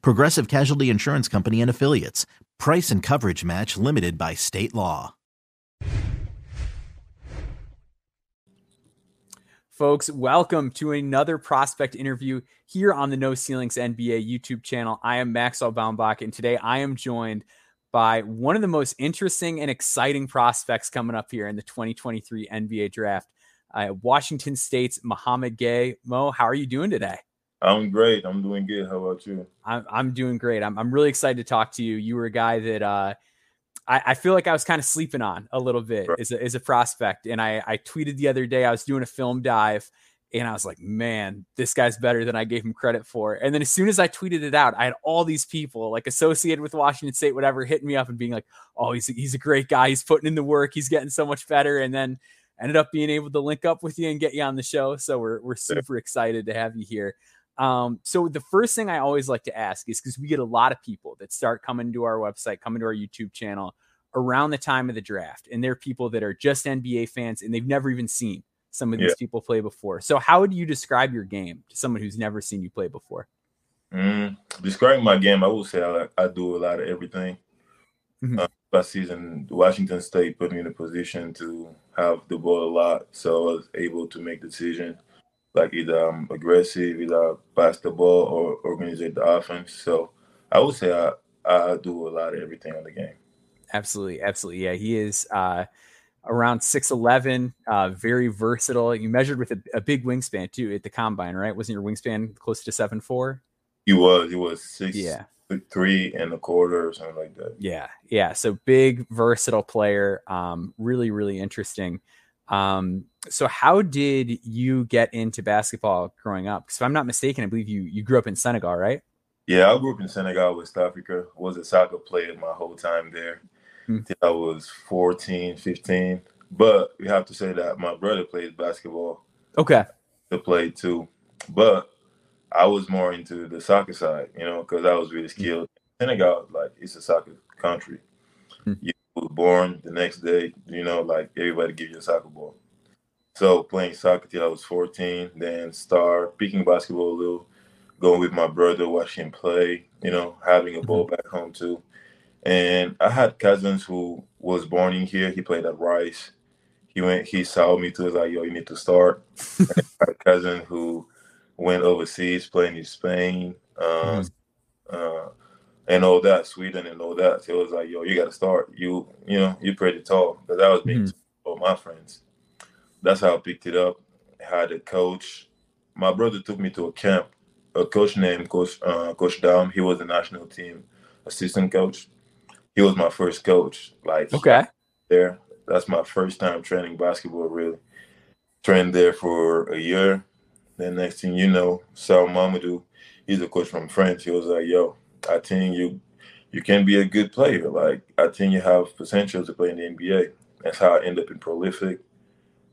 Progressive Casualty Insurance Company and Affiliates. Price and coverage match limited by state law. Folks, welcome to another prospect interview here on the No Ceilings NBA YouTube channel. I am Maxwell Baumbach, and today I am joined by one of the most interesting and exciting prospects coming up here in the 2023 NBA draft. Uh, Washington State's Mouhamed Gueye. Mo, how are you doing today? I'm great. I'm doing good. How about you? I'm, I'm doing great. I'm, I'm really excited to talk to you. You were a guy that uh, I, I feel like I was kind of sleeping on a little bit right. as, a, as a prospect. And I, I tweeted the other day, I was doing a film dive and I was like, man, this guy's better than I gave him credit for. And then as soon as I tweeted it out, I had all these people like associated with Washington State, whatever, hitting me up and being like, oh, he's a, he's a great guy. He's putting in the work. He's getting so much better. And then ended up being able to link up with you and get you on the show. So we're, we're super excited to have you here. Um, so the first thing I always like to ask is because we get a lot of people that start coming to our website, coming to our YouTube channel around the time of the draft, and they're people that are just NBA fans and they've never even seen some of these yeah. people play before. So how would you describe your game to someone who's never seen you play before? Mm, describing my game, I would say I, I do a lot of everything. Mm-hmm. Uh, last season, Washington State put me in a position to have the ball a lot, so I was able to make decisions like either I'm aggressive, either pass the ball or organize the offense. So I would say I, I do a lot of everything on the game. Absolutely, absolutely. Yeah, he is uh, around 6'11, uh, very versatile. You measured with a, a, big wingspan too at the combine, right? Wasn't your wingspan close to seven four? He was. He was six. Yeah. Three and a quarter or something like that. Yeah, yeah. So big, versatile player. Um, really, really interesting. Um, so how did you get into basketball growing up? Because if I'm not mistaken, I believe you you grew up in Senegal, right? Yeah, I grew up in Senegal, West Africa. Was a soccer player my whole time there. Hmm. I was 14, 15. But we have to say that my brother played basketball. Okay. To play too. But I was more into the soccer side, you know, because I was really skilled. Senegal, like, it's a soccer country. Hmm. You born the next day, you know, like everybody give you a soccer ball. So playing soccer till I was 14, then start picking basketball a little, going with my brother, watching him play, you know, having a ball mm-hmm. back home too. And I had cousins who was born in here. He played at Rice. He went, he saw me too. Was like, yo, you need to start. a cousin who went overseas playing in Spain. Uh, mm-hmm. uh, and all that, Sweden and all that. So it was like, yo, you got to start. You, you know, you're pretty tall because I was being mm-hmm. all my friends. That's how I picked it up. I had a coach. My brother took me to a camp. A coach named Coach uh, Coach Dom. He was the national team assistant coach. He was my first coach. Like okay, there. That's my first time training basketball. Really, trained there for a year. Then next thing you know, Sal Mamadou, he's a coach from France. He was like, "Yo, I think you you can be a good player. Like I think you have potential to play in the NBA. That's how I ended up in Prolific.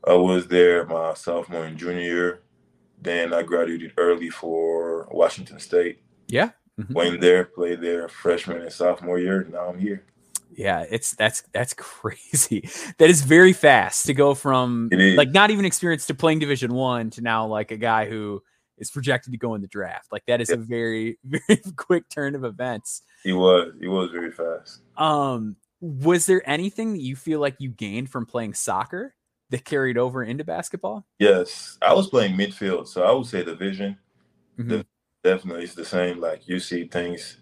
I was there my sophomore and junior year. Then I graduated early for Washington State. Yeah. Mm-hmm. Went there, played there freshman and sophomore year. Now I'm here. Yeah, it's that's that's crazy. That is very fast to go from like not even experienced to playing Division One to now like a guy who is projected to go in the draft. Like that is yeah. a very very quick turn of events. He was he was very fast. Um, was there anything that you feel like you gained from playing soccer that carried over into basketball? Yes, I was playing midfield, so I would say the vision mm-hmm. the, definitely is the same. Like you see things,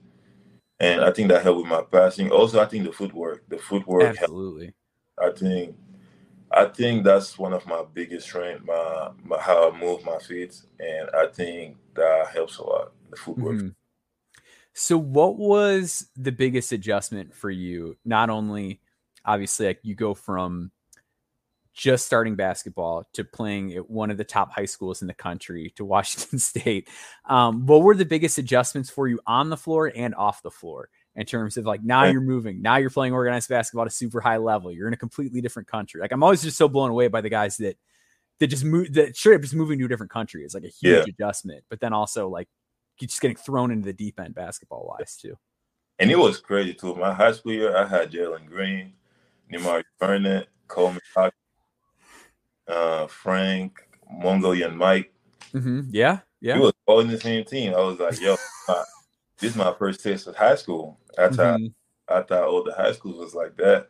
and I think that helped with my passing. Also, I think the footwork, the footwork, absolutely. Helped. I think I think that's one of my biggest strengths, my, my, how I move my feet, and I think that helps a lot. The footwork. Mm-hmm. So, what was the biggest adjustment for you? Not only, obviously, like you go from just starting basketball to playing at one of the top high schools in the country to Washington State. Um, what were the biggest adjustments for you on the floor and off the floor? In terms of like now you're moving, now you're playing organized basketball at a super high level. You're in a completely different country. Like I'm always just so blown away by the guys that that just move that straight up just moving to a different country is like a huge yeah. adjustment. But then also like just getting thrown into the deep end basketball wise too. And it was crazy too. My high school year, I had Jalen Green, Nimari Burnett, Coleman, uh, Frank, Mongolian Mike. Mm-hmm. Yeah, yeah. He was all in the same team. I was like, yo, this is my first taste of high school. I thought, mm-hmm. I thought all the high schools was like that.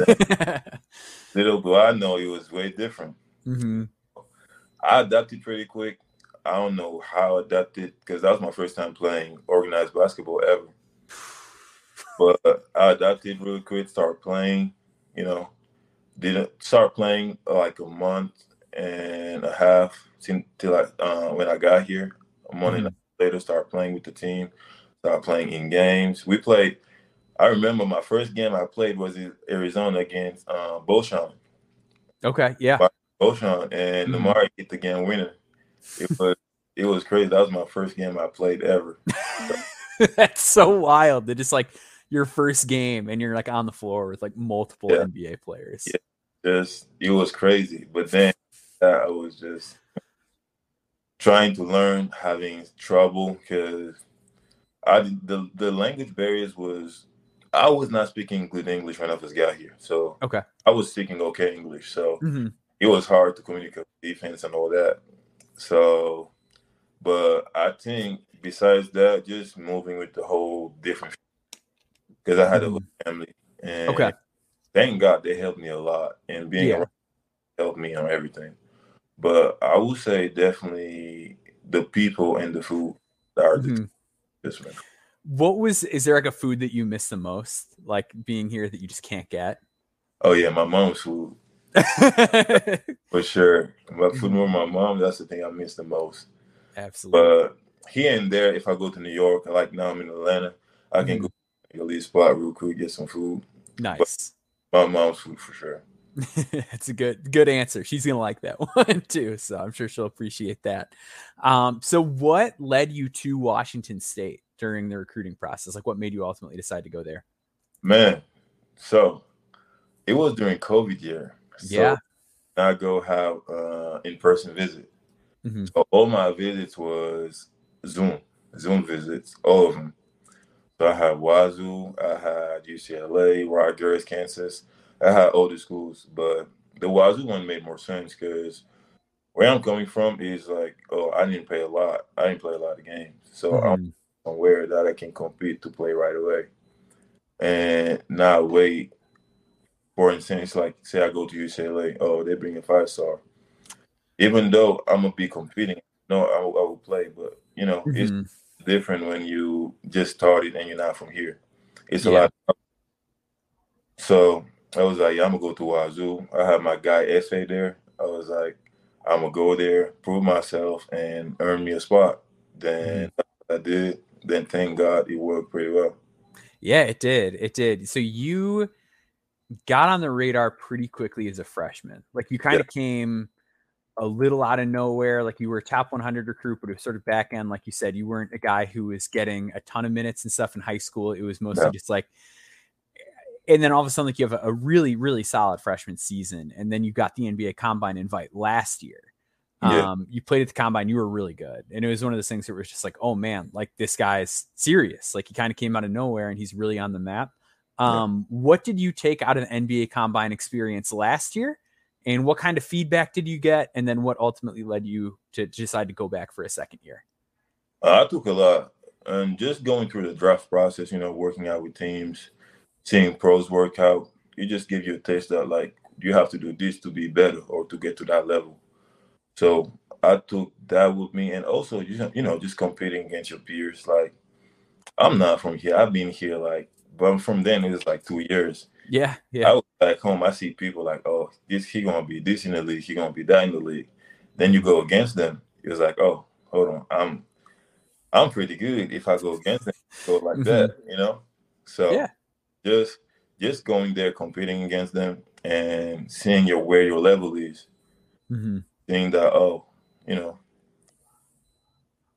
Little do I know it was way different. Mm-hmm. I adapted pretty quick. I don't know how I adapted because that was my first time playing organized basketball ever. But I adapted really quick, started playing, you know, didn't start playing like a month and a half till I uh, when I got here. A month mm-hmm. and later, start playing with the team, start playing in games. We played. I remember my first game I played was in Arizona against uh, Beauchamp. Okay, yeah. Beauchamp and mm-hmm. Nimari hit the game winner. It was it was crazy. That was my first game I played ever. That's so wild. That just like your first game and you're like on the floor with like multiple yeah. NBA players. Yeah, just it was crazy. But then I was just trying to learn, having trouble because I the the language barriers was I was not speaking good English when I first got here. So okay, I was speaking okay English. So mm-hmm. it was hard to communicate defense and all that. So, but I think besides that, just moving with the whole different because I had mm-hmm. a family and okay. thank God they helped me a lot and being yeah. around helped me on everything. But I would say definitely the people and the food are mm-hmm. man. What was is there like a food that you miss the most, like being here that you just can't get? Oh yeah, my mom's food. For sure. But food with my mom, that's the thing I miss the most. Absolutely. But here and there, if I go to New York, like now I'm in Atlanta, I can mm-hmm. go to a spot real quick, get some food. Nice. But my mom's food for sure. That's a good good answer. She's gonna like that one too, so I'm sure she'll appreciate that. Um, so what led you to Washington State during the recruiting process? Like, what made you ultimately decide to go there? Man, so it was during COVID year. So yeah, I go have uh, in person visit. Mm-hmm. So all my visits was Zoom, Zoom visits, all of them. So I had Wazoo, I had UCLA, Rogers, Kansas. I had older schools, but the Wazoo one made more sense because where I'm coming from is like, oh, I didn't play a lot. I didn't play a lot of games, so mm-hmm. I'm aware that I can compete to play right away, and not wait. For instance, like say I go to UCLA, oh, they bring a five star. Even though I'm gonna be competing, no, I, I will play, but you know, mm-hmm. it's different when you just started and you're not from here. It's yeah. a lot. So I was like, yeah, I'm gonna go to Wazoo. I had my guy essay there. I was like, I'm gonna go there, prove myself, and earn me a spot. Then mm-hmm. I did. Then thank God it worked pretty well. Yeah, it did. It did. So you got on the radar pretty quickly as a freshman. Like you kind yeah. of came a little out of nowhere. Like you were a top 100 recruit, but it was sort of back end. Like you said, you weren't a guy who was getting a ton of minutes and stuff in high school. It was mostly yeah. just like and then all of a sudden, like you have a, really, really solid freshman season, and then you got the NBA Combine invite last year. Yeah. Um, you played at the combine, you were really good, and it was one of those things that was just like, oh man, like this guy's serious. Like he kind of came out of nowhere, and he's really on the map. Um, yeah. What did you take out of the NBA Combine experience last year, and what kind of feedback did you get, and then what ultimately led you to decide to go back for a second year? Uh, I took a lot, and just going through the draft process, you know, working out with teams seeing pros work out, it just gives you a taste that like you have to do this to be better or to get to that level. So I took that with me, and also you know just competing against your peers. Like I'm not from here. I've been here like, but from then it was like two years. Yeah, yeah. I was back home. I see people like, oh, this he gonna be this in the league. He gonna be that in the league. Then you go against them. It's like, oh, hold on, I'm I'm pretty good if I go against them. Go like mm-hmm. that, you know. So yeah just just going there competing against them and seeing your where your level is mm-hmm. seeing that oh you know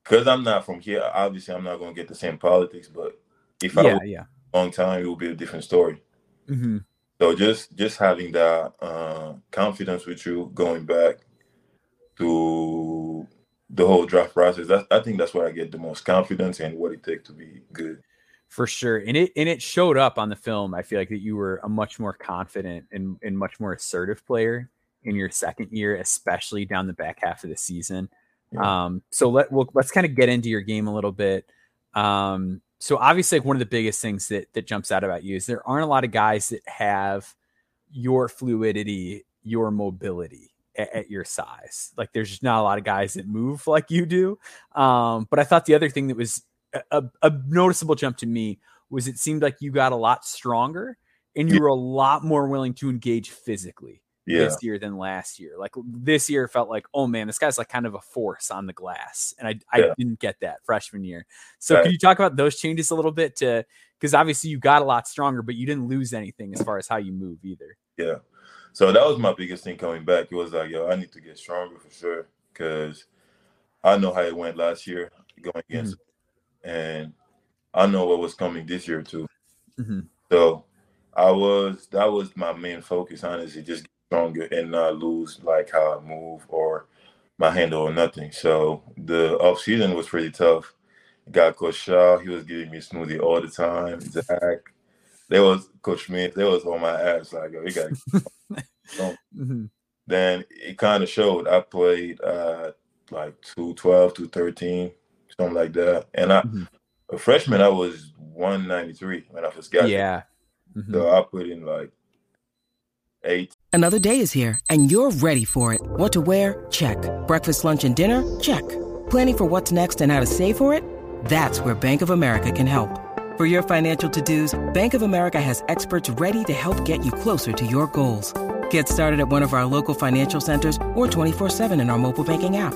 because i'm not from here obviously i'm not going to get the same politics but if I yeah, yeah. long time, it would be a different story. Mm-hmm. So just just having that uh, confidence with you going back to the whole draft process, that, I think that's where I get the most confidence and what it takes to be good. For sure, and it and it showed up on the film. I feel like that you were a much more confident and, and much more assertive player in your second year, especially down the back half of the season. Yeah. Um, so let we'll, let's kind of get into your game a little bit. Um, so obviously, like one of the biggest things that that jumps out about you is there aren't a lot of guys that have your fluidity, your mobility at, at your size. Like there's just not a lot of guys that move like you do. Um, but I thought the other thing that was a, a noticeable jump to me was it seemed like you got a lot stronger and you were a lot more willing to engage physically yeah. this year than last year. Like this year felt like, oh man, this guy's like kind of a force on the glass. And I, I yeah. didn't get that freshman year. So right. can you talk about those changes a little bit to because obviously you got a lot stronger, but you didn't lose anything as far as how you move either. Yeah. So that was my biggest thing coming back. It was like, yo, I need to get stronger for sure. Cause I know how it went last year going against mm-hmm. And I know what was coming this year too. Mm-hmm. So I was that was my main focus, honestly, just get stronger and not lose like how I move or my handle or nothing. So the off season was pretty tough. Got Coach Shaw, he was giving me smoothie all the time. Zach, there was Coach Smith, they was on my ass like, yo, we got mm-hmm. Then it kind of showed. I played uh like 212, 213, something like that. And I mm-hmm. a freshman, I was 193 when I first got Yeah. Mm-hmm. So I put in like eight. Another day is here, and you're ready for it. What to wear? Check. Breakfast, lunch, and dinner? Check. Planning for what's next and how to save for it? That's where Bank of America can help. For your financial to-dos, Bank of America has experts ready to help get you closer to your goals. Get started at one of our local financial centers or 24-7 in our mobile banking app.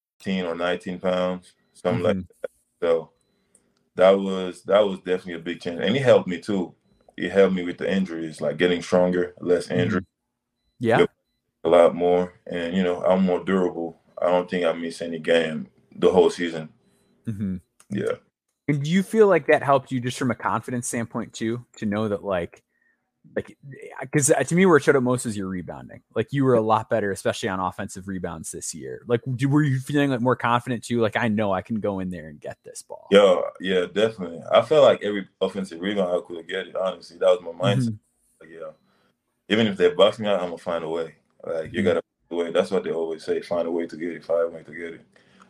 18 or 19 pounds, something mm-hmm. like that. So that was that was definitely a big change. And it helped me too. It helped me with the injuries, like getting stronger, less mm-hmm. injury. Yeah. A lot more. And you know, I'm more durable. I don't think I miss any game the whole season. Mm-hmm. Yeah. And do you feel like that helped you just from a confidence standpoint too, to know that like like because uh, to me where it showed up most was your rebounding. Like you were a lot better especially on offensive rebounds this year. Like do, were you feeling like more confident too? Like i know i can go in there and get this ball. Yeah yeah definitely. I felt like every offensive rebound i could get it honestly. That was my mindset. Mm-hmm. like, yeah even if they're me out i'm gonna find a way. Like you mm-hmm. gotta find a way. That's what they always say find a way to get it find a way to get it.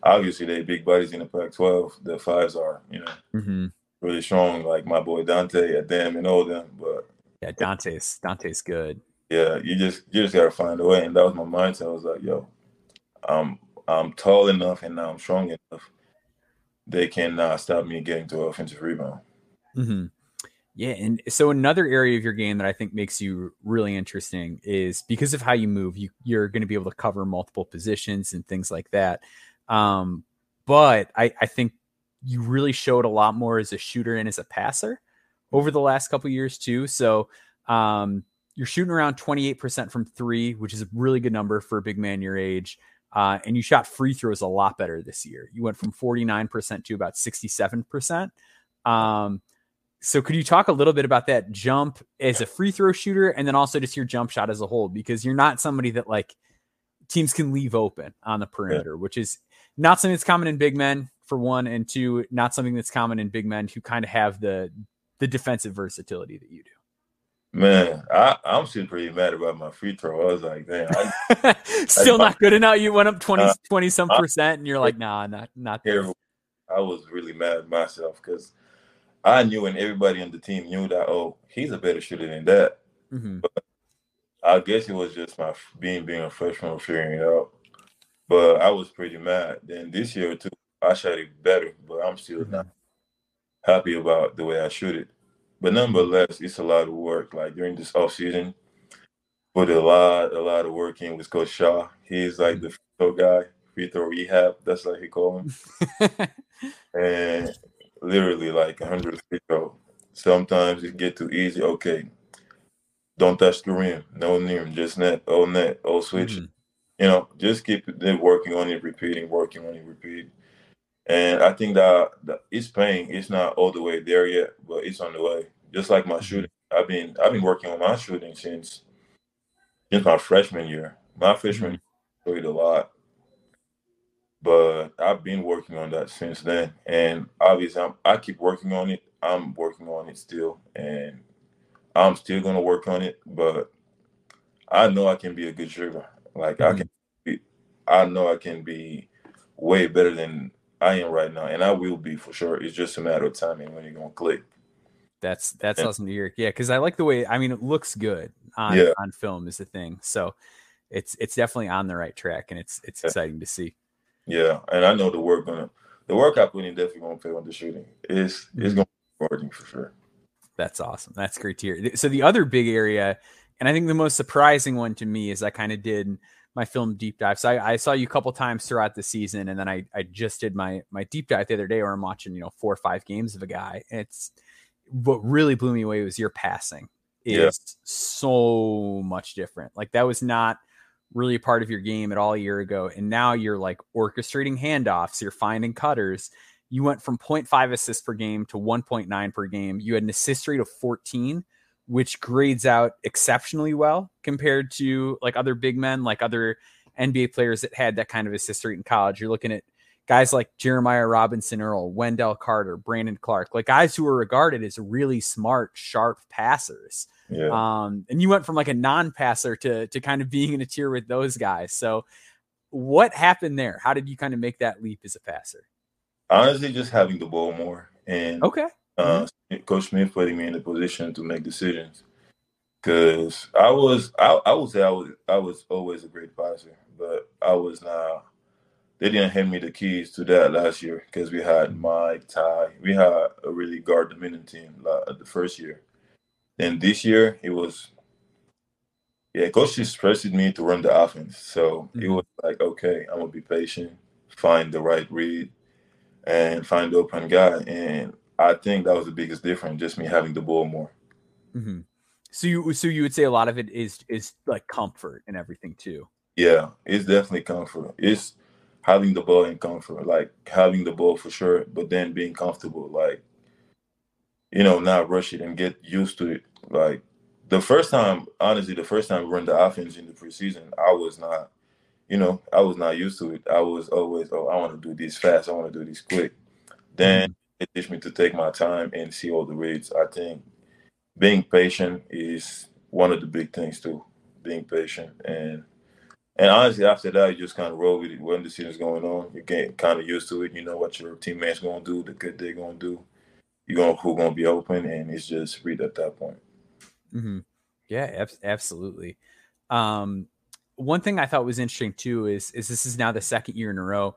Obviously they big bodies in the pac 12 the fives are you know mm-hmm. really strong like my boy dante Adem and all them but yeah, Dante's Dante's good. Yeah, you just you just gotta find a way, and that was my mindset. I was like, yo, I'm I'm tall enough and now I'm strong enough. They cannot stop me getting to offensive rebound. Mm-hmm. Yeah, and so another area of your game that I think makes you really interesting is because of how you move, you you're going to be able to cover multiple positions and things like that. Um, but I, I think you really showed a lot more as a shooter and as a passer over the last couple years too. So um, you're shooting around 28% from three, which is a really good number for a big man your age. Uh, and you shot free throws a lot better this year. You went from 49% to about 67%. Um, so could you talk a little bit about that jump as a free throw shooter and then also just your jump shot as a whole? Because you're not somebody that like teams can leave open on the perimeter, yeah. which is not something that's common in big men for one, and two, not something that's common in big men who kind of have the the defensive versatility that you do? Man, I, I'm still pretty mad about my free throw. I was like, man, I, still I, not good enough. You went up 20, uh, 20 some percent, and you're like, nah, not not. There. I was really mad at myself because I knew, and everybody on the team knew that. Oh, he's a better shooter than that. Mm-hmm. But I guess it was just my being being a freshman figuring it out. But I was pretty mad. Then this year too, I shot it better, but I'm still not happy about the way I shoot it. But nonetheless, it's a lot of work. Like during this off season, put a lot, a lot of work in with Coach Shaw. He's like the free throw guy, free throw rehab. That's like he call him. and literally like 100 free throw. Sometimes it get too easy. Okay, don't touch the rim. No rim, just net, oh net, oh switch. Mm-hmm. You know, just keep working on it, repeating, working on it, repeat. And I think that, that it's paying. It's not all the way there yet, but it's on the way. Just like my mm-hmm. shooting, I've been I've been working on my shooting since since my freshman year. My freshman mm-hmm. year, played a lot, but I've been working on that since then. And obviously, I'm, I keep working on it. I'm working on it still, and I'm still gonna work on it. But I know I can be a good shooter. Like mm-hmm. I can, be, I know I can be way better than I am right now, and I will be for sure. It's just a matter of timing when you're gonna click. That's that's yeah. awesome to hear. Yeah, because I like the way. I mean, it looks good on yeah. on film is the thing. So it's it's definitely on the right track, and it's it's exciting to see. Yeah, and I know the work gonna the work I put in definitely gonna pay on the shooting. It's it's mm-hmm. gonna be working for sure. That's awesome. That's great to hear. So the other big area, and I think the most surprising one to me is I kind of did my film deep dive. So I, I, saw you a couple times throughout the season, and then I, I just did my my deep dive the other day where I'm watching, you know, four or five games of a guy. And it's what really blew me away was your passing is yeah. so much different. Like that was not really a part of your game at all a year ago. And now you're like orchestrating handoffs, you're finding cutters. You went from 0.5 assists per game to 1.9 per game. You had an assist rate of 14 which grades out exceptionally well compared to like other big men, like other NBA players that had that kind of assist rate in college. You're looking at guys like Jeremiah Robinson Earl, Wendell Carter, Brandon Clarke, like guys who are regarded as really smart, sharp passers. Yeah. Um, and you went from like a non-passer to to kind of being in a tier with those guys. So what happened there? How did you kind of make that leap as a passer? Honestly, just having the ball more. And okay. Uh, Coach Smith putting me in a position to make decisions. Cause I was, I, I would say I was, I was always a great passer, but I was not. They didn't hand me the keys to that last year because we had Mike, Ty, we had a really guard dominant team the first year. Then this year it was, yeah, coach just trusted me to run the offense. So mm-hmm. it was like, okay, I'm gonna be patient, find the right read, and find the open guy. And I think that was the biggest difference, just me having the ball more. Mm-hmm. So you so you would say a lot of it is is like comfort and everything too. Yeah, it's definitely comfort. It's having the ball in comfort, like having the ball for sure, but then being comfortable, like you know, not rush it and get used to it. Like the first time, honestly, the first time we run the offense in the preseason, I was not, you know, I was not used to it. I was always, oh, I want to do this fast, I want to do this quick. Then mm-hmm teach me to take my time and see all the reads. I think being patient is one of the big things too. Being patient and and honestly, after that, you just kind of roll with it. When the season's going on, you get kind of used to it. You know what your teammates gonna do, the good they're gonna do. You know who gonna be open, and it's just read at that point. Mm-hmm. Yeah, ab- absolutely. Um, one thing I thought was interesting too is is this is now the second year in a row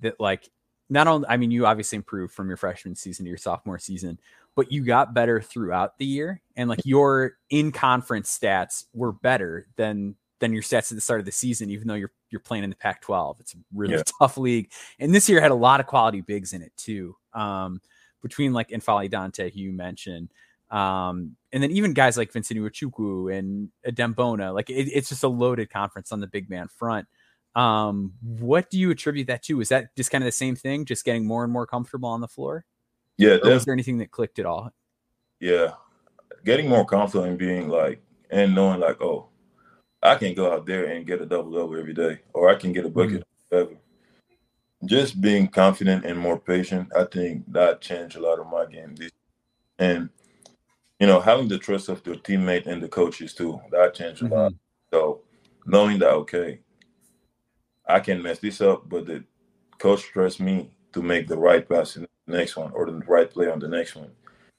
that like not only I mean you obviously improved from your freshman season to your sophomore season, but you got better throughout the year and like your in conference stats were better than than your stats at the start of the season even though you're you're playing in the Pac-12. It's a really yeah. tough league. And this year had a lot of quality bigs in it too. Um, between like N'Faly Dante who you mentioned um, and then even guys like Vincent Iwuchukwu and Adem like it, it's just a loaded conference on the big man front. Um, what do you attribute that to? Is that just kind of the same thing, just getting more and more comfortable on the floor? Yeah. Or was there anything that clicked at all? Yeah, getting more confident and being like, and knowing like, oh, I can go out there and get a double double every day, or I can get a bucket, mm-hmm. Just being confident and more patient, I think that changed a lot of my game. This and you know having the trust of the teammate and the coaches too, that changed a mm-hmm. lot. So knowing that okay, I can mess this up, but the coach trusts me to make the right pass in the next one or the right play on the next one.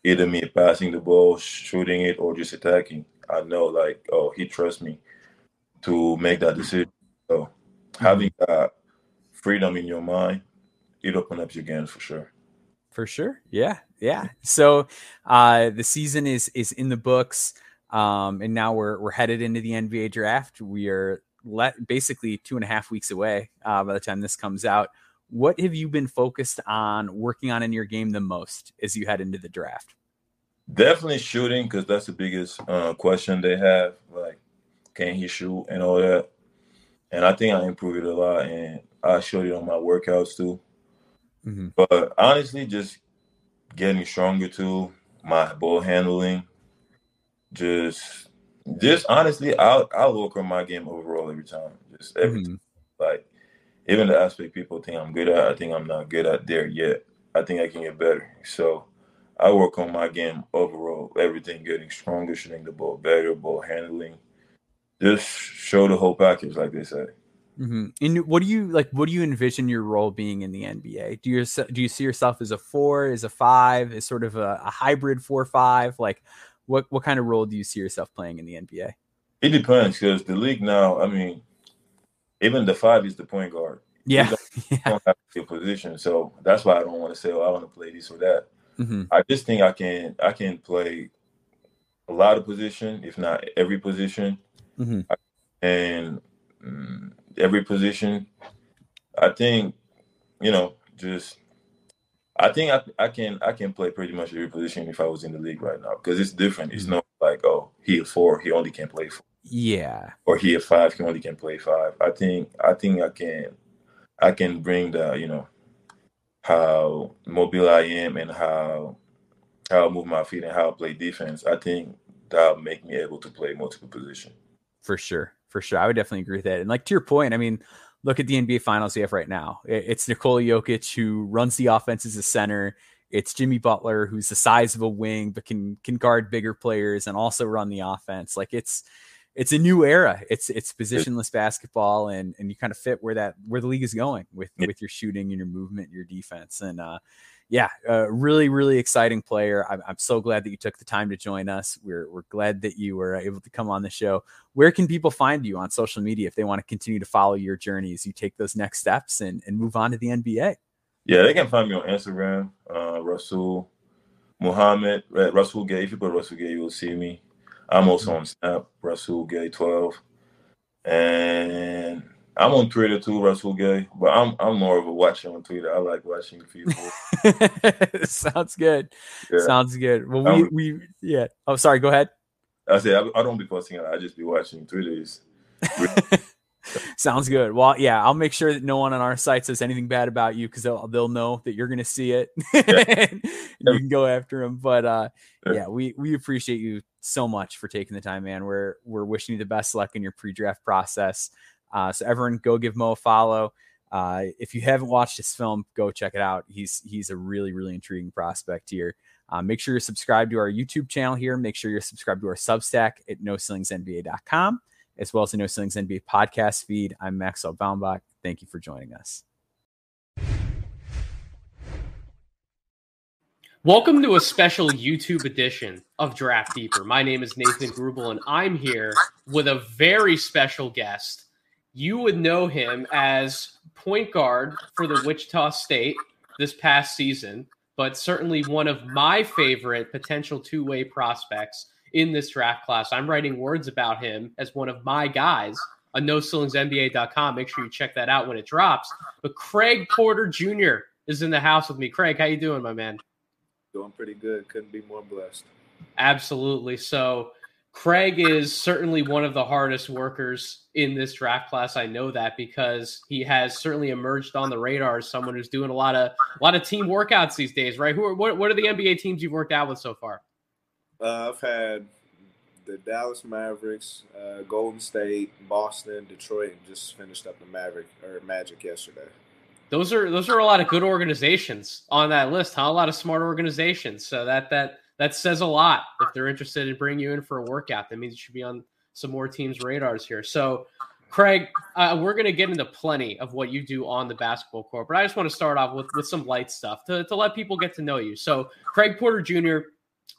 Either me passing the ball, shooting it, or just attacking. I know like, oh, he trusts me to make that decision. So having that freedom in your mind, it opens up your game for sure. For sure. Yeah. Yeah. So uh the season is is in the books. Um and now we're we're headed into the NBA draft. We are let basically two and a half weeks away uh, by the time this comes out. What have you been focused on working on in your game the most as you head into the draft? Definitely shooting because that's the biggest uh, question they have. Like, can he shoot and all that? And I think I improved it a lot, and I showed it on my workouts too. Mm-hmm. But honestly, just getting stronger too. My ball handling, just, just honestly, I'll I'll work on my game overall every time. Just every mm-hmm. like even the aspect people think I'm good at, I think I'm not good at there yet. I think I can get better. So I work on my game overall, everything getting stronger, shooting the ball better, ball handling. Just show the whole package, like they say. Mm-hmm. And what do you like? What do you envision your role being in the NBA? Do you do you see yourself as a four, as a five, as sort of a, a hybrid four five? Like, what what kind of role do you see yourself playing in the NBA? It depends because the league now. I mean, even the five is the point guard. Yeah, don't, yeah. don't have a position, so that's why I don't want to say, "Oh, I want to play this or that." Mm-hmm. I just think I can I can play a lot of position, if not every position, mm-hmm. and mm, every position. I think you know just I think I, I can I can play pretty much every position if I was in the league right now because it's different. It's mm-hmm. not like oh he a four he only can play four. Yeah. Or he a five he only can play five. I think I think I can I can bring the you know how mobile I am and how how I move my feet and how I play defense, I think that'll make me able to play multiple positions. For sure. For sure. I would definitely agree with that. And like to your point, I mean, look at the NBA finals we have right now. It's Nikola Jokic who runs the offense as a center. It's Jimmy Butler who's the size of a wing but can can guard bigger players and also run the offense. Like it's it's a new era. It's it's positionless basketball, and and you kind of fit where that where the league is going with with your shooting and your movement, and your defense, and uh, yeah, uh, really really exciting player. I'm, I'm so glad that you took the time to join us. We're we're glad that you were able to come on the show. Where can people find you on social media if they want to continue to follow your journey as you take those next steps and and move on to the NBA? Yeah, they can find me on Instagram, uh, Rasul Muhammad, Rasul Gueye. If you put Rasul Gueye, you will see me. I'm also on Snap, Russell Gueye 12. And I'm on Twitter too, Russell Gueye, but I'm I'm more of a watcher on Twitter. I like watching people. Sounds good. Yeah. Sounds good. Well, we, we yeah. Oh, sorry. Go ahead. I say I, I don't be posting it. I just be watching Twitter. Sounds good. Well, yeah, I'll make sure that no one on our site says anything bad about you because they'll they'll know that you're going to see it. Yeah. you can go after them. But uh, yeah, we we appreciate you so much for taking the time, man. We're we're wishing you the best luck in your pre-draft process. Uh, so everyone, go give Mo a follow. Uh, if you haven't watched his film, go check it out. He's he's a really really intriguing prospect here. Uh, make sure you're subscribed to our YouTube channel here. Make sure you're subscribed to our Substack at NoCeilingsNBA.com as well as the No Ceilings NBA podcast feed. I'm Maxwell Baumbach. Thank you for joining us. Welcome to a special YouTube edition of Draft Deeper. My name is Nathan Grubel, and I'm here with a very special guest. You would know him as point guard for the Wichita State this past season, but certainly one of my favorite potential two way prospects in this draft class. I'm writing words about him as one of my guys on NoCeilingsNBA.com. Make sure you check that out when it drops. But Craig Porter Jr. is in the house with me. Craig, how you doing, my man? Doing pretty good. Couldn't be more blessed. Absolutely. So Craig is certainly one of the hardest workers in this draft class. I know that because he has certainly emerged on the radar as someone who's doing a lot of a lot of team workouts these days, right? Who are what, what are the NBA teams you've worked out with so far? Uh, I've had the Dallas Mavericks, uh, Golden State, Boston, Detroit, and just finished up the Maverick or Magic yesterday. Those are those are a lot of good organizations on that list, huh? A lot of smart organizations. So that that that says a lot. If they're interested in bringing you in for a workout, that means you should be on some more teams' radars here. So, Craig, uh, we're going to get into plenty of what you do on the basketball court, but I just want to start off with with some light stuff to to let people get to know you. So, Craig Porter Jr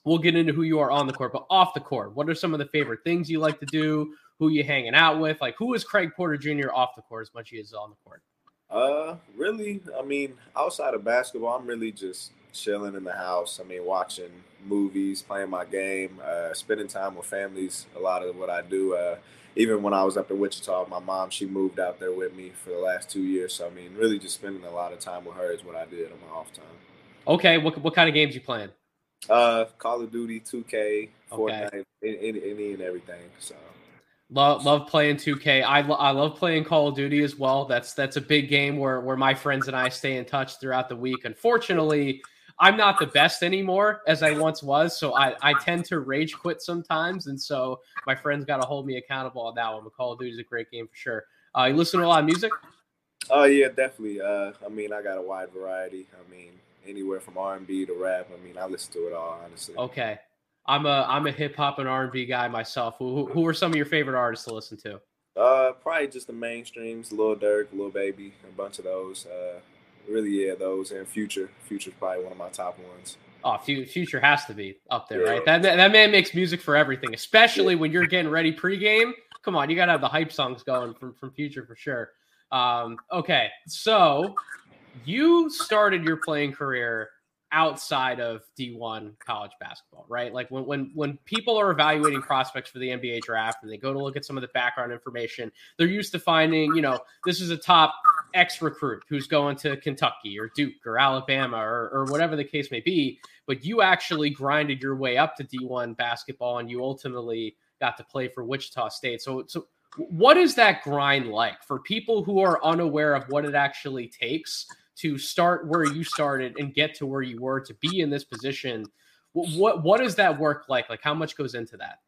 we'll get into who you are on the court, but off the court, what are some of the favorite things you like to do? Who you hanging out with? Like who is Craig Porter Jr. off the court as much as he is on the court? Uh, really, I mean, outside of basketball, I'm really just chilling in the house. I mean, watching movies, playing my game, uh, spending time with families. A lot of what I do. Uh, even when I was up in Wichita, my mom she moved out there with me for the last two years. So I mean, really just spending a lot of time with her is what I did on my off time. Okay, what what kind of games you playing? Uh, Call of Duty, 2K, Fortnite, okay. any, any and everything. So love love playing 2K. I, lo- I love playing Call of Duty as well. That's that's a big game where where my friends and I stay in touch throughout the week. Unfortunately, I'm not the best anymore as I once was, so I, I tend to rage quit sometimes, and so my friends got to hold me accountable on that one. But Call of Duty is a great game for sure. Uh, you listen to a lot of music? Oh yeah, definitely. Uh, I mean, I got a wide variety. I mean, anywhere from R and B to rap. I mean, I listen to it all, honestly. Okay, I'm a I'm a hip hop and R and B guy myself. Who, who are some of your favorite artists to listen to? Uh, probably just the mainstreams, Lil Durk, Lil Baby, a bunch of those. Uh, really, yeah, those and Future. Future's probably one of my top ones. Oh, Future has to be up there, yeah. right? That that man makes music for everything, especially yeah. when you're getting ready pregame. Come on, you gotta have the hype songs going from from Future for sure. Um, okay, so you started your playing career outside of D1 college basketball, right? Like when when when people are evaluating prospects for the NBA draft and they go to look at some of the background information, they're used to finding, you know, this is a top X recruit who's going to Kentucky or Duke or Alabama or, or whatever the case may be. But you actually grinded your way up to D1 basketball and you ultimately got to play for Wichita State. So, so what is that grind like for people who are unaware of what it actually takes to start where you started and get to where you were to be in this position? What what, what does that work like? Like how much goes into that?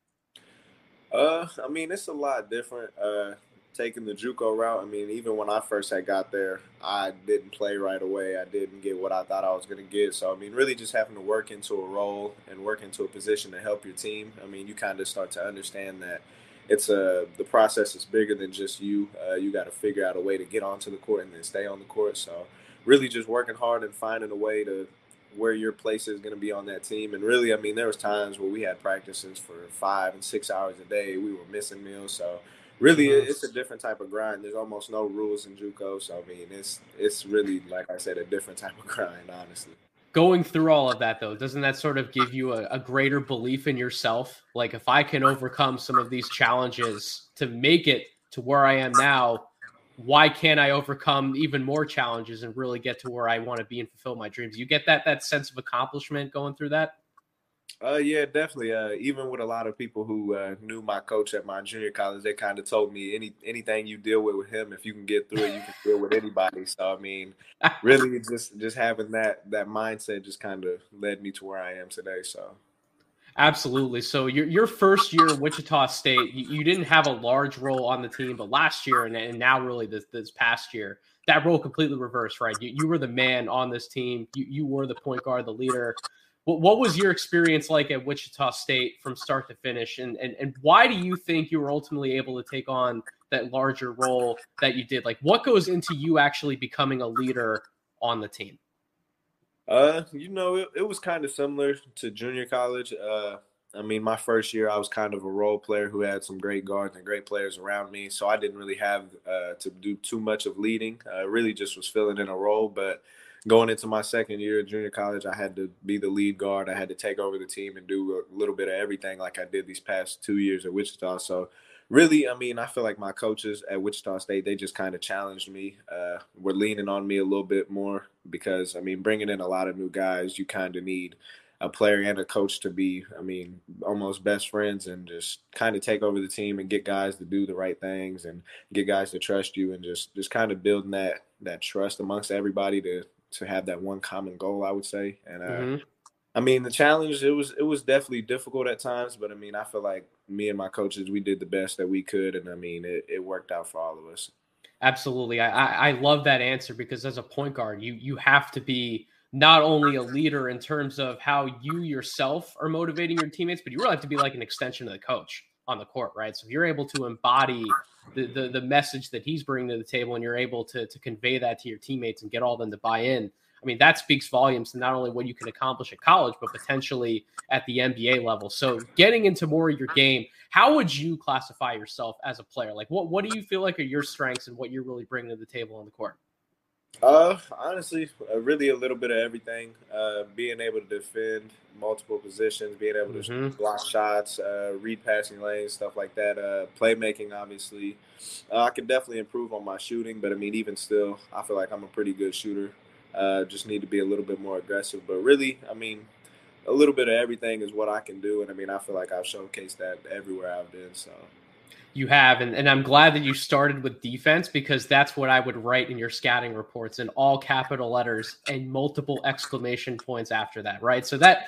Uh, I mean, it's a lot different. Uh, taking the JUCO route. I mean, even when I first had got there, I didn't play right away. I didn't get what I thought I was going to get. So I mean, really just having to work into a role and work into a position to help your team. I mean, you kind of start to understand that it's a the process is bigger than just you. Uh, you got to figure out a way to get onto the court and then stay on the court. So really just working hard and finding a way to where your place is going to be on that team. And really, I mean, there was times where we had practices for five and six hours a day. We were missing meals, so really it's a different type of grind. There's almost no rules in JUCO, so I mean it's it's really like I said a different type of grind, honestly. Going through all of that though, doesn't that sort of give you a, a greater belief in yourself? Like if I can overcome some of these challenges to make it to where I am now, why can't I overcome even more challenges and really get to where I want to be and fulfill my dreams? You get that that sense of accomplishment going through that? Uh, yeah, definitely. Uh, even with a lot of people who uh, knew my coach at my junior college, they kind of told me any anything you deal with with him, if you can get through it, you can deal with anybody. So I mean, really, just just having that that mindset just kind of led me to where I am today. So. Absolutely. So your your first year at Wichita State, you, you, didn't have a large role on the team, but last year and, and now really this this past year, that role completely reversed, right? You, you were the man on this team. You you were the point guard, the leader. What, what was your experience like at Wichita State from start to finish? And, and, and why do you think you were ultimately able to take on that larger role that you did? Like, what goes into you actually becoming a leader on the team? Uh, you know, it, it was kind of similar to junior college. Uh, I mean, my first year, I was kind of a role player who had some great guards and great players around me. So I didn't really have uh, to do too much of leading. I really just was filling in a role. But going into my second year at junior college, I had to be the lead guard. I had to take over the team and do a little bit of everything like I did these past two years at Wichita. So, really, I mean, I feel like my coaches at Wichita State, they just kind of challenged me. Uh, were leaning on me a little bit more because, I mean, bringing in a lot of new guys, you kind of need a player and a coach to be, I mean, almost best friends and just kind of take over the team and get guys to do the right things and get guys to trust you and just just kind of building that that trust amongst everybody to to have that one common goal. I would say, and uh, mm-hmm. I mean the challenge it was it was definitely difficult at times, but I mean I feel like me and my coaches we did the best that we could, and I mean it, it worked out for all of us. Absolutely, I, I love that answer because as a point guard, you you have to be not only a leader in terms of how you yourself are motivating your teammates, but you really have to be like an extension of the coach on the court, right? So if you're able to embody the, the, the message that he's bringing to the table and you're able to, to convey that to your teammates and get all them to buy in, I mean, that speaks volumes to not only what you can accomplish at college, but potentially at the NBA level. So, getting into more of your game, how would you classify yourself as a player? Like, what what do you feel like are your strengths and what you're really bringing to the table on the court? Uh, honestly, uh, really a little bit of everything. Uh, being able to defend multiple positions, being able to mm-hmm. block shots, uh, read passing lanes, stuff like that. Uh, playmaking, obviously, uh, I could definitely improve on my shooting, but I mean, even still, I feel like I'm a pretty good shooter. Uh, just need to be a little bit more aggressive. But really, I mean, a little bit of everything is what I can do, and I mean, I feel like I've showcased that everywhere I've been. So you have and, and i'm glad that you started with defense because that's what i would write in your scouting reports in all capital letters and multiple exclamation points after that right? So that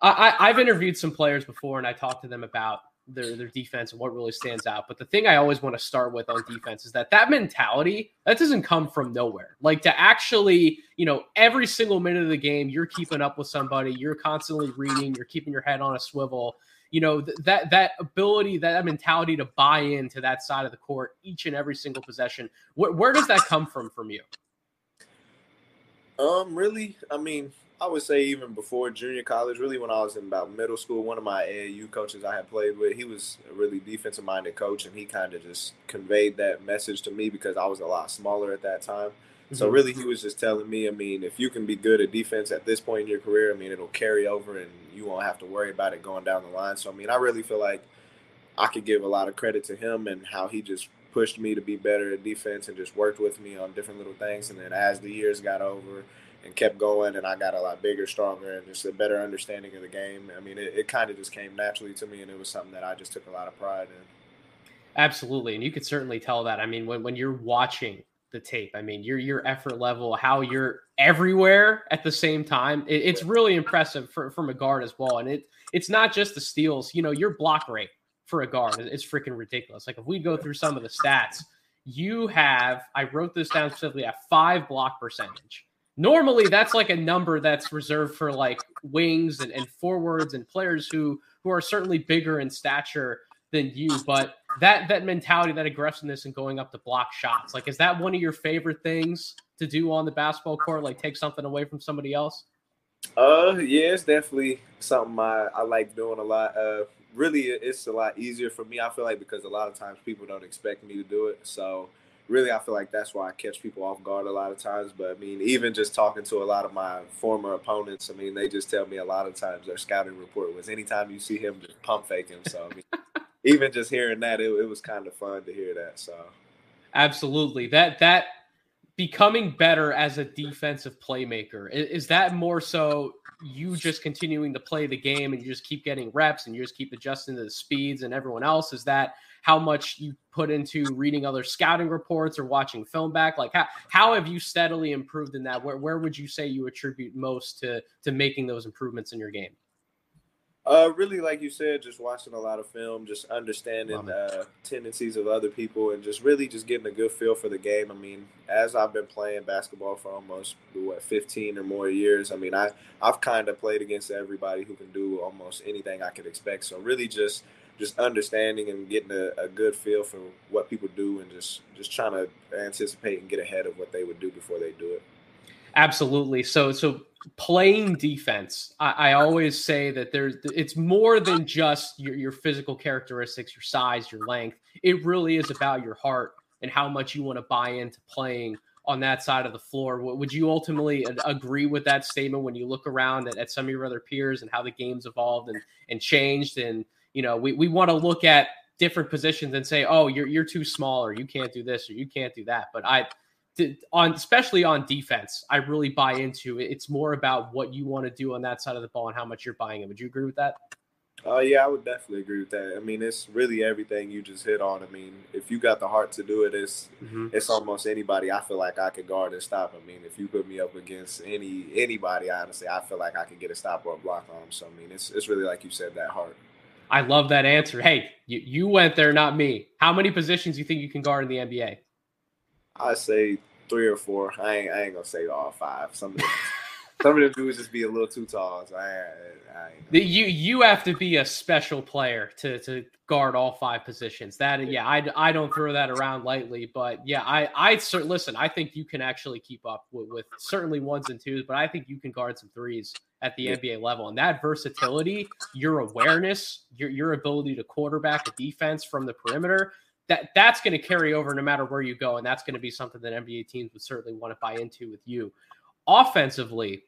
I, i've interviewed some players before and i talked to them about their, their defense and what really stands out but the thing i always want to start with on defense is that that mentality that doesn't come from nowhere. Like to actually you know every single minute of the game you're keeping up with somebody you're constantly reading you're keeping your head on a swivel you know th- that that ability that mentality to buy into that side of the court each and every single possession wh- where does that come from from you? Um really i mean i would say even before junior college really when i was in about middle school one of my aau coaches i had played with he was a really defensive minded coach and he kind of just conveyed that message to me because i was a lot smaller at that time so mm-hmm. really, he was just telling me, I mean, if you can be good at defense at this point in your career, I mean, it'll carry over, and you won't have to worry about it going down the line. So I mean, I really feel like I could give a lot of credit to him and how he just pushed me to be better at defense and just worked with me on different little things. And then as the years got over and kept going, and I got a lot bigger, stronger, and just a better understanding of the game. I mean, it, it kind of just came naturally to me, and it was something that I just took a lot of pride in. Absolutely, and you could certainly tell that. I mean, when when you're watching the tape. I mean, your your effort level, how you're everywhere at the same time. It, it's really impressive for, from a guard as well. And it it's not just the steals. You know, your block rate for a guard is freaking ridiculous. Like if we go through some of the stats, you have I wrote this down specifically at five block percentage. Normally, that's like a number that's reserved for like wings and, and forwards and players who who are certainly bigger in stature than you. But that that mentality, that aggressiveness, and going up to block shots, like is that one of your favorite things to do on the basketball court? Like take something away from somebody else? Uh, yeah, it's definitely something I, I like doing a lot. Uh, really, it's a lot easier for me. I feel like because a lot of times people don't expect me to do it, so really I feel like that's why I catch people off guard a lot of times. But I mean, even just talking to a lot of my former opponents, I mean, they just tell me a lot of times their scouting report was anytime you see him, just pump fake him. So I mean, even just hearing that, it, it was kind of fun to hear that. So, absolutely. That that becoming better as a defensive playmaker is, is, that more so you just continuing to play the game and you just keep getting reps and you just keep adjusting to the speeds and everyone else? Is that how much you put into reading other scouting reports or watching film back? Like how, how have you steadily improved in that? Where, where would you say you attribute most to to making those improvements in your game uh, really, like you said, just watching a lot of film, just understanding uh, tendencies of other people, and just really just getting a good feel for the game. I mean, as I've been playing basketball for almost what 15 or more years, I mean, I I've kind of played against everybody who can do almost anything I could expect. So really, just just understanding and getting a, a good feel for what people do, and just just trying to anticipate and get ahead of what they would do before they do it. Absolutely. So so playing defense, I, I, always say that there's it's more than just your, your physical characteristics, your size, your length. It really is about your heart and how much you want to buy into playing on that side of the floor. Would you ultimately agree with that statement when you look around at, at some of your other peers and how the game's evolved and, and changed? And, you know, we, we want to look at different positions and say, oh, you're, you're too small or you can't do this or you can't do that. But I, on especially on defense, I really buy into it. It's more about what you want to do on that side of the ball and how much you're buying it. Would you agree with that? Oh uh, yeah, I would definitely agree with that. I mean, it's really everything you just hit on. I mean, if you got the heart to do it, it's mm-hmm. it's almost anybody. I feel like I could guard and stop. I mean, if you put me up against any anybody, honestly, I feel like I could get a stop or a block on them. So I mean, it's it's really like you said, that heart. I love that answer. Hey, you, you went there, not me. How many positions do you think you can guard in the NBA? I say three or four. I ain't, I ain't gonna say all five. Some Some of them dudes just be a little too tall. So I, I, I you you have to be a special player to to guard all five positions. That yeah, I, I don't throw that around lightly, but yeah, I I listen. I think you can actually keep up with, with certainly ones and twos, but I think you can guard some threes at the yeah. NBA level, and that versatility, your awareness, your your ability to quarterback a defense from the perimeter. That, that's going to carry over no matter where you go, and that's going to be something that NBA teams would certainly want to buy into with you offensively,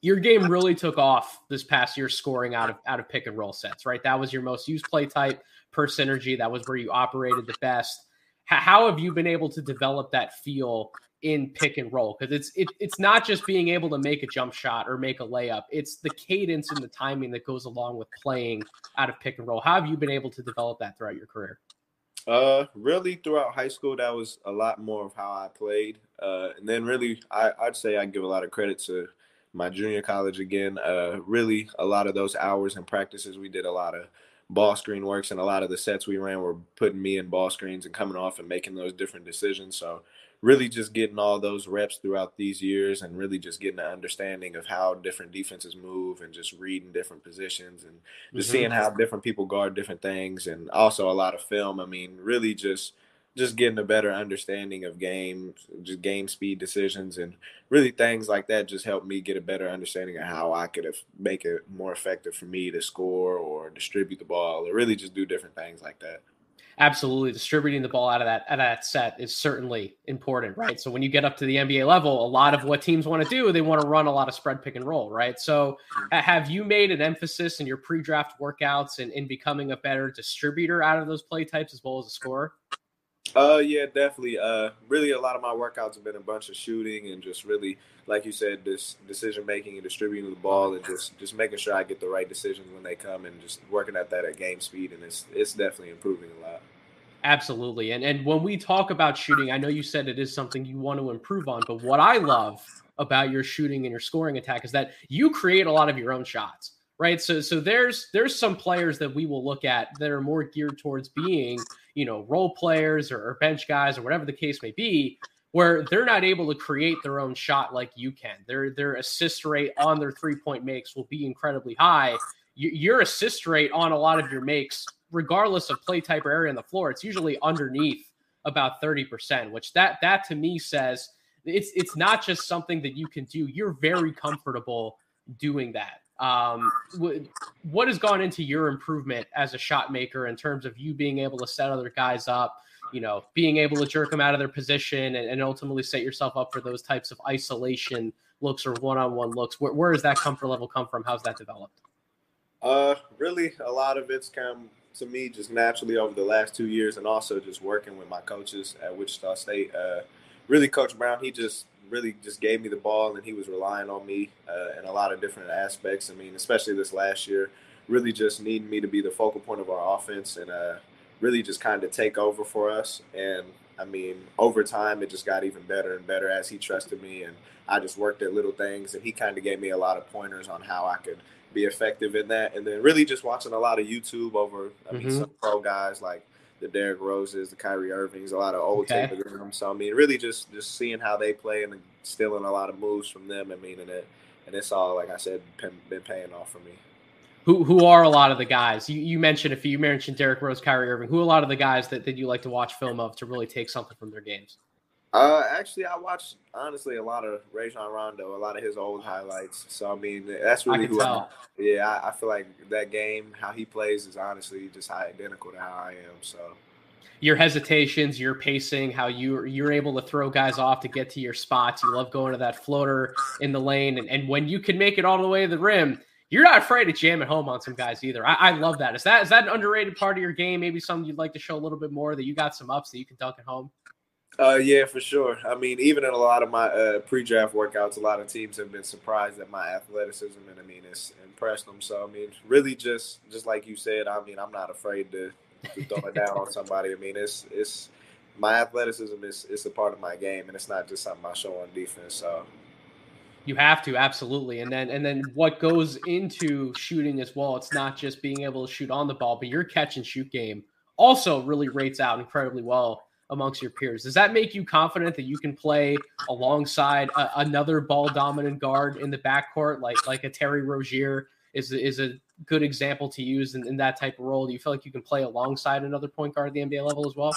your game really took off this past year scoring out of out of pick and roll sets, right? That was your most used play type per synergy. That was where you operated the best. How have you been able to develop that feel in pick and roll? Because it's it, it's not just being able to make a jump shot or make a layup. It's the cadence and the timing that goes along with playing out of pick and roll. How have you been able to develop that throughout your career? Uh, really, throughout high school, that was a lot more of how I played. Uh, and then really, I, I'd say I give a lot of credit to my junior college again. Uh, really, a lot of those hours and practices, we did a lot of ball screen works, and a lot of the sets we ran were putting me in ball screens and coming off and making those different decisions. So really just getting all those reps throughout these years and really just getting an understanding of how different defenses move and just reading different positions and just mm-hmm. seeing how different people guard different things and also a lot of film. I mean, really just just getting a better understanding of game, just game speed decisions and really things like that just helped me get a better understanding of how I could make it more effective for me to score or distribute the ball or really just do different things like that absolutely distributing the ball out of that out of that set is certainly important, right? So when you get up to the NBA level, a lot of what teams want to do, they want to run a lot of spread pick and roll, right? So have you made an emphasis in your pre-draft workouts and in, in becoming a better distributor out of those play types as well as a scorer? Uh, yeah, definitely. Uh, really, a lot of my workouts have been a bunch of shooting and just really, like you said, this decision making and distributing the ball and just just making sure I get the right decisions when they come and just working at that at game speed and it's it's definitely improving a lot. Absolutely. And and when we talk about shooting, I know you said it is something you want to improve on, but what I love about your shooting and your scoring attack is that you create a lot of your own shots. Right. So so there's there's some players that we will look at that are more geared towards being, you know, role players or, or bench guys or whatever the case may be, where they're not able to create their own shot like you can. Their their assist rate on their three point makes will be incredibly high. Your assist rate on a lot of your makes regardless of play type or area on the floor, it's usually underneath about 30%, which that that to me says it's it's not just something that you can do. You're very comfortable doing that. Um, what has gone into your improvement as a shot maker in terms of you being able to set other guys up, you know, being able to jerk them out of their position and, and ultimately set yourself up for those types of isolation looks or one-on-one looks? Where, where does that comfort level come from? How's that developed? Uh, really, a lot of it's come to me just naturally over the last two years, and also just working with my coaches at Wichita State. Uh, really, Coach Brown, he just really just gave me the ball, and he was relying on me uh, in a lot of different aspects. I mean, especially this last year, really just needing me to be the focal point of our offense and uh, really just kind of take over for us. And I mean, over time, it just got even better and better as he trusted me, and I just worked at little things, and he kind of gave me a lot of pointers on how I could – be effective in that. And then really just watching a lot of YouTube over, I mean, mm-hmm. some pro guys like the Derrick Roses, the Kyrie Irvings, a lot of old okay. tape of them. So I mean, really just just seeing how they play and stealing a lot of moves from them. I mean, and it and it's all like I said, been paying off for me. Who who are a lot of the guys you, you mentioned? If you mentioned Derrick Rose, Kyrie Irving, who are a lot of the guys that, that you like to watch film of to really take something from their games? Uh, actually, I watched honestly a lot of Rajon Rondo, a lot of his old highlights. So I mean, that's really I who. I, yeah, I, I, feel like that game, how he plays, is honestly just identical to how I am. So your hesitations, your pacing, how you you're able to throw guys off to get to your spots. You love going to that floater in the lane, and, and when you can make it all the way to the rim, you're not afraid to jam at home on some guys either. I, I, love that. Is that is that an underrated part of your game? Maybe something you'd like to show a little bit more that you got some ups that you can dunk at home. Uh, yeah, for sure. I mean, even in a lot of my uh, pre-draft workouts, a lot of teams have been surprised at my athleticism, and I mean, it's impressed them. So, I mean, really, just just like you said, I mean, I'm not afraid to, to throw it down on somebody. I mean, it's it's my athleticism is it's a part of my game, and it's not just something I show on defense. So, you have to absolutely, and then and then what goes into shooting as well. It's not just being able to shoot on the ball, but your catch and shoot game also really rates out incredibly well amongst your peers. Does that make you confident that you can play alongside a, another ball dominant guard in the backcourt, like like a Terry Rozier is is a good example to use in, in that type of role? Do you feel like you can play alongside another point guard at the NBA level as well?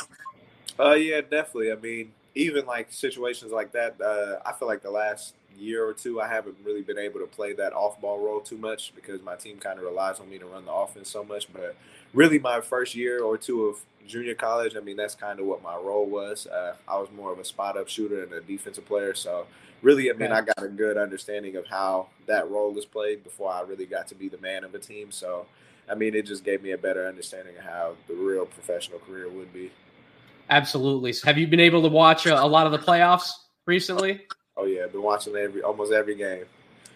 Uh, yeah, definitely. I mean, even like situations like that, uh, I feel like the last year or two, I haven't really been able to play that off ball role too much because my team kind of relies on me to run the offense so much. But really, my first year or two of junior college, I mean, that's kind of what my role was. Uh, I was more of a spot up shooter and a defensive player. So, really, I mean, I got a good understanding of how that role is played before I really got to be the man of a team. So, I mean, it just gave me a better understanding of how the real professional career would be. Absolutely. So have you been able to watch a, a lot of the playoffs recently? Oh yeah, I've been watching every almost every game.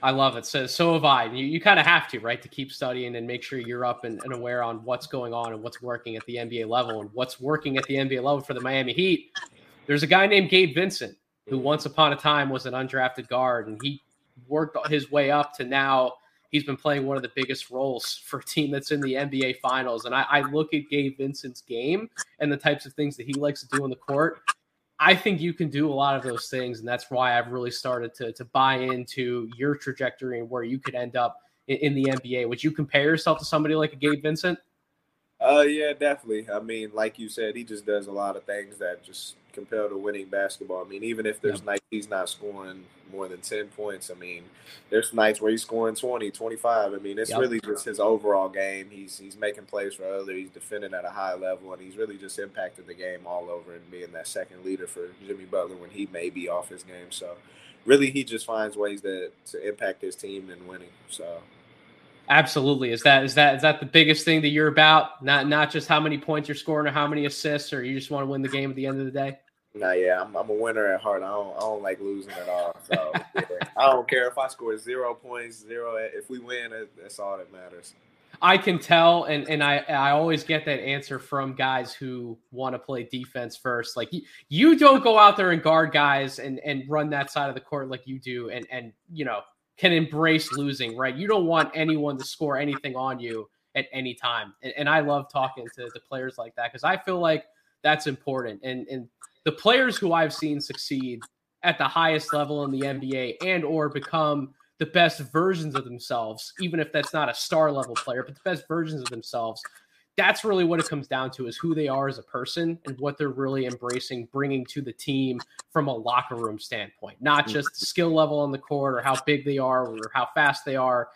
I love it. So so have I. You, you kind of have to, right, to keep studying and make sure you're up and, and, aware on what's going on and what's working at the NBA level and what's working at the NBA level for the Miami Heat. There's a guy named Gabe Vincent who mm-hmm. once upon a time was an undrafted guard and he worked his way up to now he's been playing one of the biggest roles for a team that's in the NBA finals. And I, I look at Gabe Vincent's game and the types of things that he likes to do on the court. I think you can do a lot of those things, and that's why I've really started to to buy into your trajectory and where you could end up in, in the NBA. Would you compare yourself to somebody like a Gabe Vincent? Uh, yeah, definitely. I mean, like you said, he just does a lot of things that just compel to winning basketball. I mean, even if there's nights he's not scoring more than 10 points, I mean, there's nights where he's scoring 20, 25. I mean, it's really just his overall game. He's he's making plays for others, he's defending at a high level, and he's really just impacted the game all over and being that second leader for Jimmy Butler when he may be off his game. So, really, he just finds ways that to impact his team and winning. So, Absolutely. Is that is that is that the biggest thing that you're about? Not not just how many points you're scoring or how many assists, or you just want to win the game at the end of the day? Nah, yeah, I'm, I'm a winner at heart. I don't I don't like losing at all. So yeah, I don't care if I score zero points, zero. If we win, that's all that matters. I can tell, and and I I always get that answer from guys who want to play defense first. Like you, you don't go out there and guard guys and and run that side of the court like you do, and and you know can embrace losing, right? You don't want anyone to score anything on you at any time. And, and I love talking to the players like that because I feel like that's important. And and the players who I've seen succeed at the highest level in the NBA and or become the best versions of themselves, even if that's not a star level player, but the best versions of themselves that's really what it comes down to is who they are as a person and what they're really embracing bringing to the team from a locker room standpoint not mm-hmm. just the skill level on the court or how big they are or how fast they are.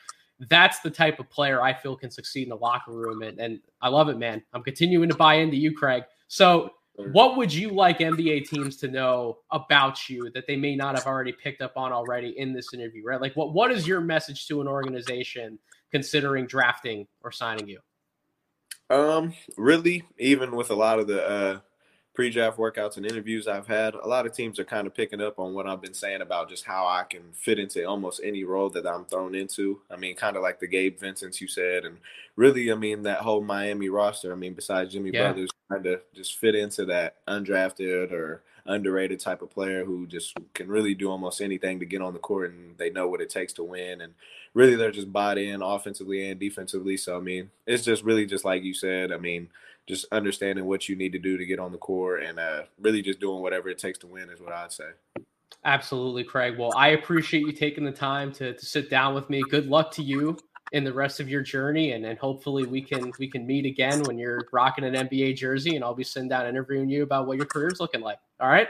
That's the type of player i feel can succeed in the locker room and, and i love it man. I'm continuing to buy into you craig. So what would you like nba teams to know about you that they may not have already picked up on already in this interview right like what, what is your message to an organization considering drafting or signing you um, really, even with a lot of the uh, pre-draft workouts and interviews I've had, a lot of teams are kind of picking up on what I've been saying about just how I can fit into almost any role that I'm thrown into. I mean, kind of like the Gabe Vincent's you said, and really, I mean that whole Miami roster. I mean, besides Jimmy yeah. Butler's to just fit into that undrafted or underrated type of player who just can really do almost anything to get on the court and they know what it takes to win. And really they're just bought in offensively and defensively. So i mean it's just really just like you said i mean just understanding what you need to do to get on the court and uh, really just doing whatever it takes to win is what i'd say. Absolutely craig. Well i appreciate you taking the time to, to sit down with me. Good luck to you in the rest of your journey and, and hopefully we can we can meet again when you're rocking an NBA jersey and I'll be sitting down interviewing you about what your career's looking like. All right?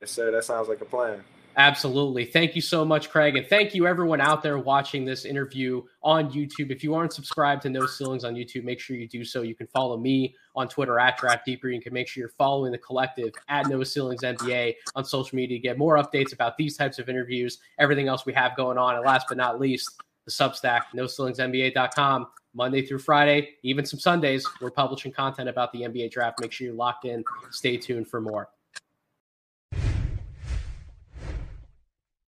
Yes, sir. That sounds like a plan. Absolutely. Thank you so much, Craig. And thank you, everyone out there watching this interview on YouTube. If you aren't subscribed to No Ceilings on YouTube, make sure you do so. You can follow me on Twitter at Draft Deeper. You can make sure you're following the collective at No Ceilings NBA on social media to get more updates about these types of interviews, everything else we have going on. And last but not least, the Substack, NoCeilingsNBA.com. Monday through Friday, even some Sundays, we're publishing content about the NBA draft. Make sure you're locked in. Stay tuned for more.